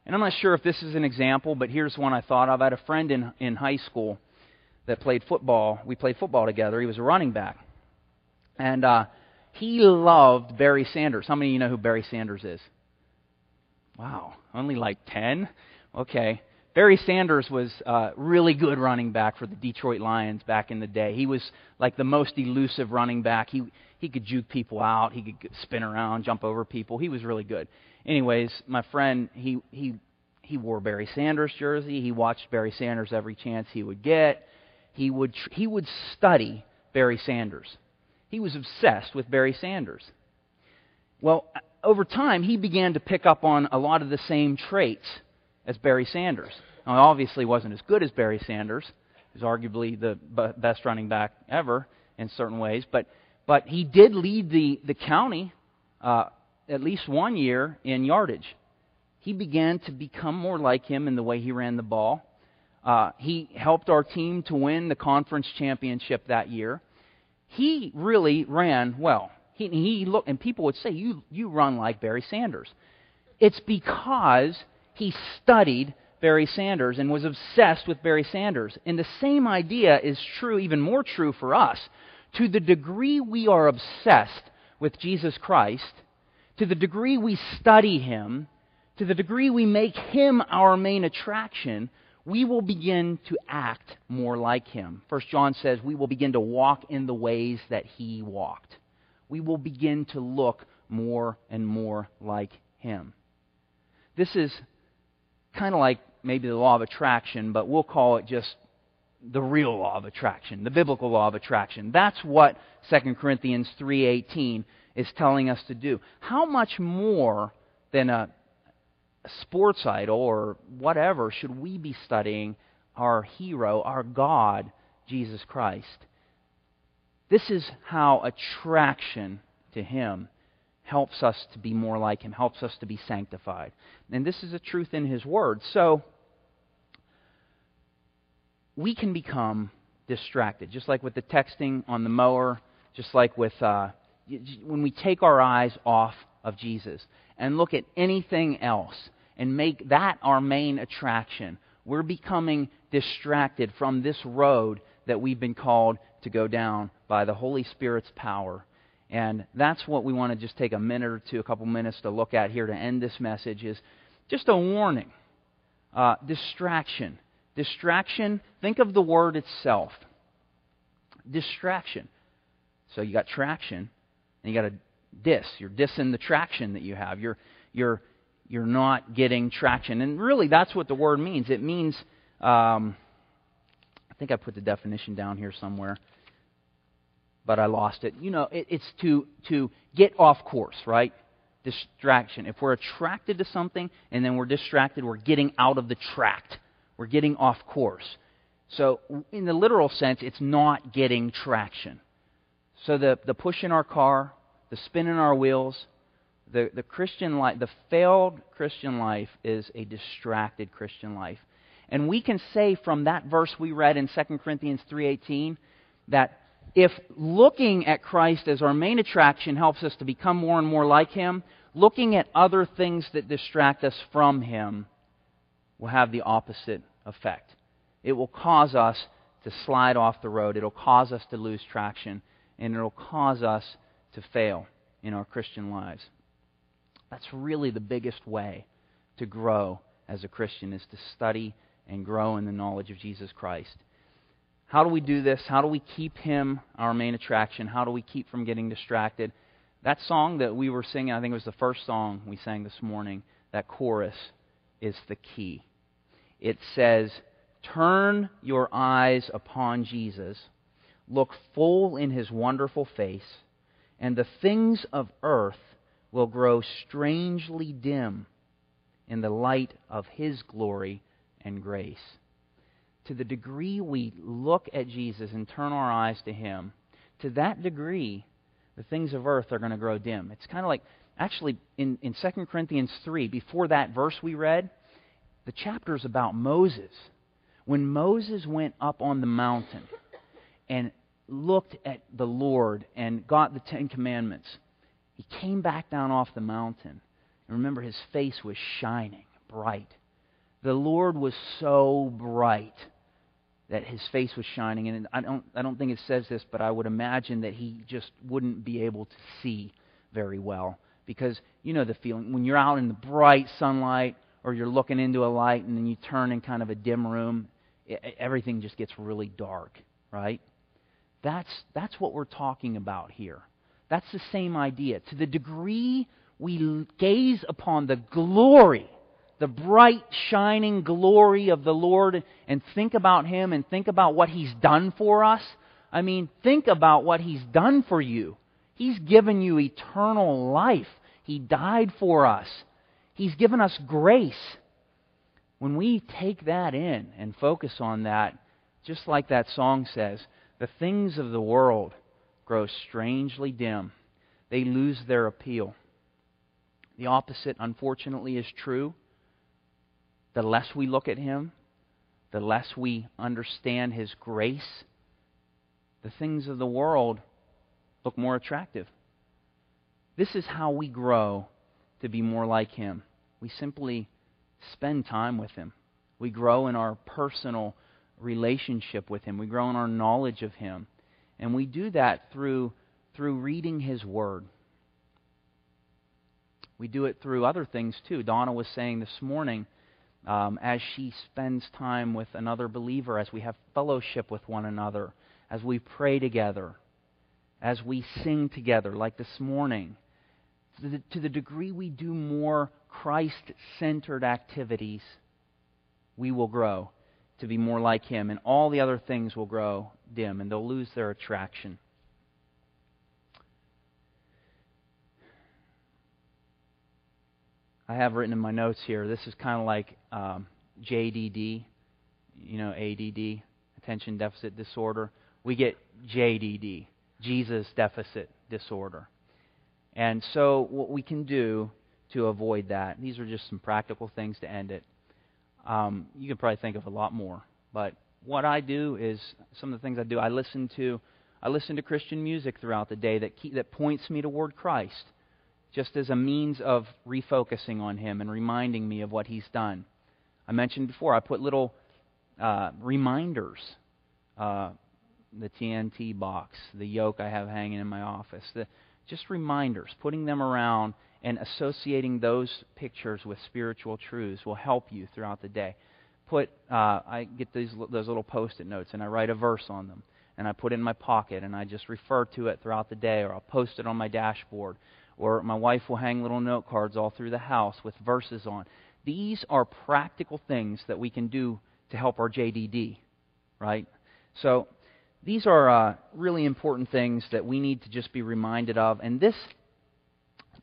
And I'm not sure if this is an example, but here's one I thought of. I had a friend in, in high school that played football. We played football together. He was a running back. And uh, he loved Barry Sanders. How many of you know who Barry Sanders is? Wow, only like 10? Okay. Barry Sanders was a really good running back for the Detroit Lions back in the day. He was like the most elusive running back. He he could juke people out, he could spin around, jump over people. He was really good. Anyways, my friend, he he he wore Barry Sanders jersey. He watched Barry Sanders every chance he would get. He would he would study Barry Sanders. He was obsessed with Barry Sanders. Well, over time, he began to pick up on a lot of the same traits as Barry Sanders. Now, he obviously wasn't as good as Barry Sanders. He's arguably the best running back ever in certain ways, but but he did lead the the county uh, at least one year in yardage. He began to become more like him in the way he ran the ball. Uh, he helped our team to win the conference championship that year. He really ran well. He, he looked, and people would say, "You you run like Barry Sanders." It's because he studied Barry Sanders and was obsessed with Barry Sanders. And the same idea is true, even more true for us. To the degree we are obsessed with Jesus Christ, to the degree we study him, to the degree we make him our main attraction, we will begin to act more like him. First John says we will begin to walk in the ways that he walked. We will begin to look more and more like him. This is kind of like maybe the law of attraction, but we'll call it just the real law of attraction, the biblical law of attraction. That's what 2 Corinthians 3:18 is telling us to do. How much more than a sports idol or whatever should we be studying our hero, our God, Jesus Christ? This is how attraction to him helps us to be more like Him, helps us to be sanctified. And this is a truth in His Word. So, we can become distracted, just like with the texting on the mower, just like with uh, when we take our eyes off of Jesus and look at anything else and make that our main attraction. We're becoming distracted from this road that we've been called to go down by the Holy Spirit's power. And that's what we want to just take a minute or two, a couple minutes to look at here to end this message is just a warning. Uh, distraction. Distraction, think of the word itself. Distraction. So you got traction, and you got a dis. You're dissing the traction that you have. You're, you're, you're not getting traction. And really, that's what the word means. It means, um, I think I put the definition down here somewhere but I lost it. You know, it, it's to, to get off course, right? Distraction. If we're attracted to something and then we're distracted, we're getting out of the track. We're getting off course. So, in the literal sense, it's not getting traction. So, the, the push in our car, the spin in our wheels, the, the Christian life, the failed Christian life is a distracted Christian life. And we can say from that verse we read in 2 Corinthians 3:18 that if looking at Christ as our main attraction helps us to become more and more like Him, looking at other things that distract us from Him will have the opposite effect. It will cause us to slide off the road, it'll cause us to lose traction, and it'll cause us to fail in our Christian lives. That's really the biggest way to grow as a Christian is to study and grow in the knowledge of Jesus Christ. How do we do this? How do we keep Him our main attraction? How do we keep from getting distracted? That song that we were singing, I think it was the first song we sang this morning, that chorus is the key. It says, Turn your eyes upon Jesus, look full in His wonderful face, and the things of earth will grow strangely dim in the light of His glory and grace. to the degree we look at Jesus and turn our eyes to Him, to that degree, the things of earth are going to grow dim. It's kind of like, actually, in, in 2 Corinthians 3, before that verse we read, the chapter is about Moses. When Moses went up on the mountain and looked at the Lord and got the Ten Commandments, he came back down off the mountain. And remember, his face was shining bright. The Lord was so bright that his face was shining. And I don't, I don't think it says this, but I would imagine that he just wouldn't be able to see very well. Because you know the feeling when you're out in the bright sunlight or you're looking into a light and then you turn in kind of a dim room, it, everything just gets really dark, right? That's, that's what we're talking about here. That's the same idea. To the degree we gaze upon the glory the bright, shining glory of the Lord and think about Him and think about what He's done for us, I mean, think about what He's done for you. He's given you eternal life. He died for us. He's given us grace. When we take that in and focus on that, just like that song says, the things of the world grow strangely dim. They lose their appeal. The opposite, unfortunately, is true the less we look at Him, the less we understand His grace, the things of the world look more attractive. This is how we grow to be more like Him. We simply spend time with Him. We grow in our personal relationship with Him. We grow in our knowledge of Him. And we do that through, through reading His Word. We do it through other things too. Donna was saying this morning um, as she spends time with another believer, as we have fellowship with one another, as we pray together, as we sing together, like this morning. To the, to the degree we do more Christ centered activities, we will grow to be more like Him, and all the other things will grow dim, and they'll lose their attraction. I have written in my notes here. This is kind of like um, JDD, you know, ADD, attention deficit disorder. We get JDD, Jesus deficit disorder. And so, what we can do to avoid that, these are just some practical things to end it. Um, you can probably think of a lot more, but what I do is some of the things I do. I listen to, I listen to Christian music throughout the day that keep, that points me toward Christ just as a means of refocusing on Him and reminding me of what He's done. I mentioned before, I put little uh, reminders, uh, the TNT box, the yoke I have hanging in my office, the, just reminders, putting them around and associating those pictures with spiritual truths will help you throughout the day. Put, uh, I get these those little post-it notes and I write a verse on them and I put it in my pocket and I just refer to it throughout the day or I'll post it on my dashboard or my wife will hang little note cards all through the house with verses on. These are practical things that we can do to help our JDD, right? So these are uh, really important things that we need to just be reminded of. And this,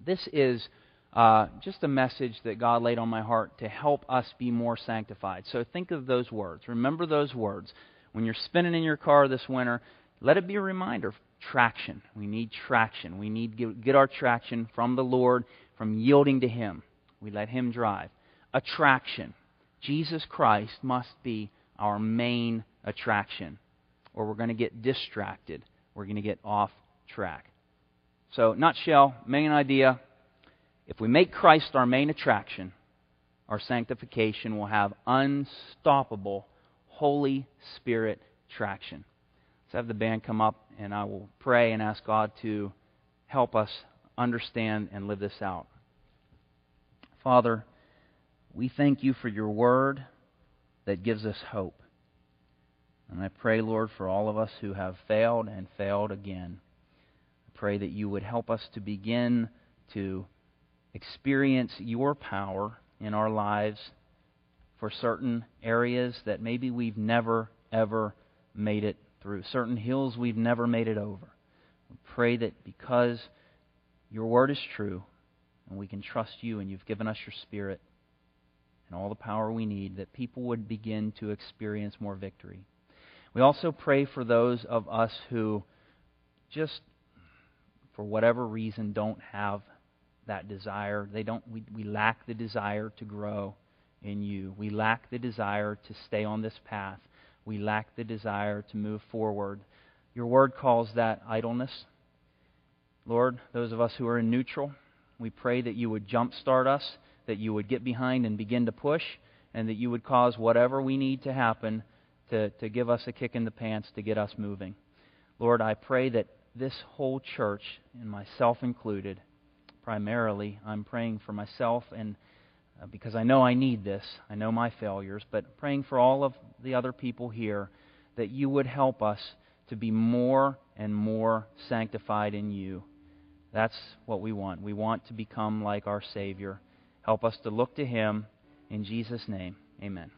this is uh, just a message that God laid on my heart to help us be more sanctified. So think of those words. Remember those words. When you're spinning in your car this winter, let it be a reminder traction. We need traction. We need to get our traction from the Lord, from yielding to Him. We let Him drive. Attraction. Jesus Christ must be our main attraction, or we're going to get distracted. We're going to get off track. So, nutshell, main idea if we make Christ our main attraction, our sanctification will have unstoppable Holy Spirit traction. Let's have the band come up and I will pray and ask God to help us understand and live this out. Father, we thank you for your word that gives us hope. And I pray, Lord, for all of us who have failed and failed again. Pray that you would help us to begin to experience your power in our lives for certain areas that maybe we've never, ever made it through, certain hills we've never made it over. We pray that because your word is true and we can trust you and you've given us your spirit, and all the power we need, that people would begin to experience more victory. We also pray for those of us who just, for whatever reason, don't have that desire. They don't, we, we lack the desire to grow in you. We lack the desire to stay on this path. We lack the desire to move forward. Your word calls that idleness. Lord, those of us who are in neutral, we pray that you would jumpstart us, that you would get behind and begin to push, and that you would cause whatever we need to happen to, to give us a kick in the pants to get us moving. Lord, I pray that this whole church, and myself included, primarily, I'm praying for myself and uh, because I know I need this, I know my failures, but praying for all of the other people here that you would help us to be more and more sanctified in you. That's what we want. We want to become like our Savior. Help us to look to Him. In Jesus' name, amen.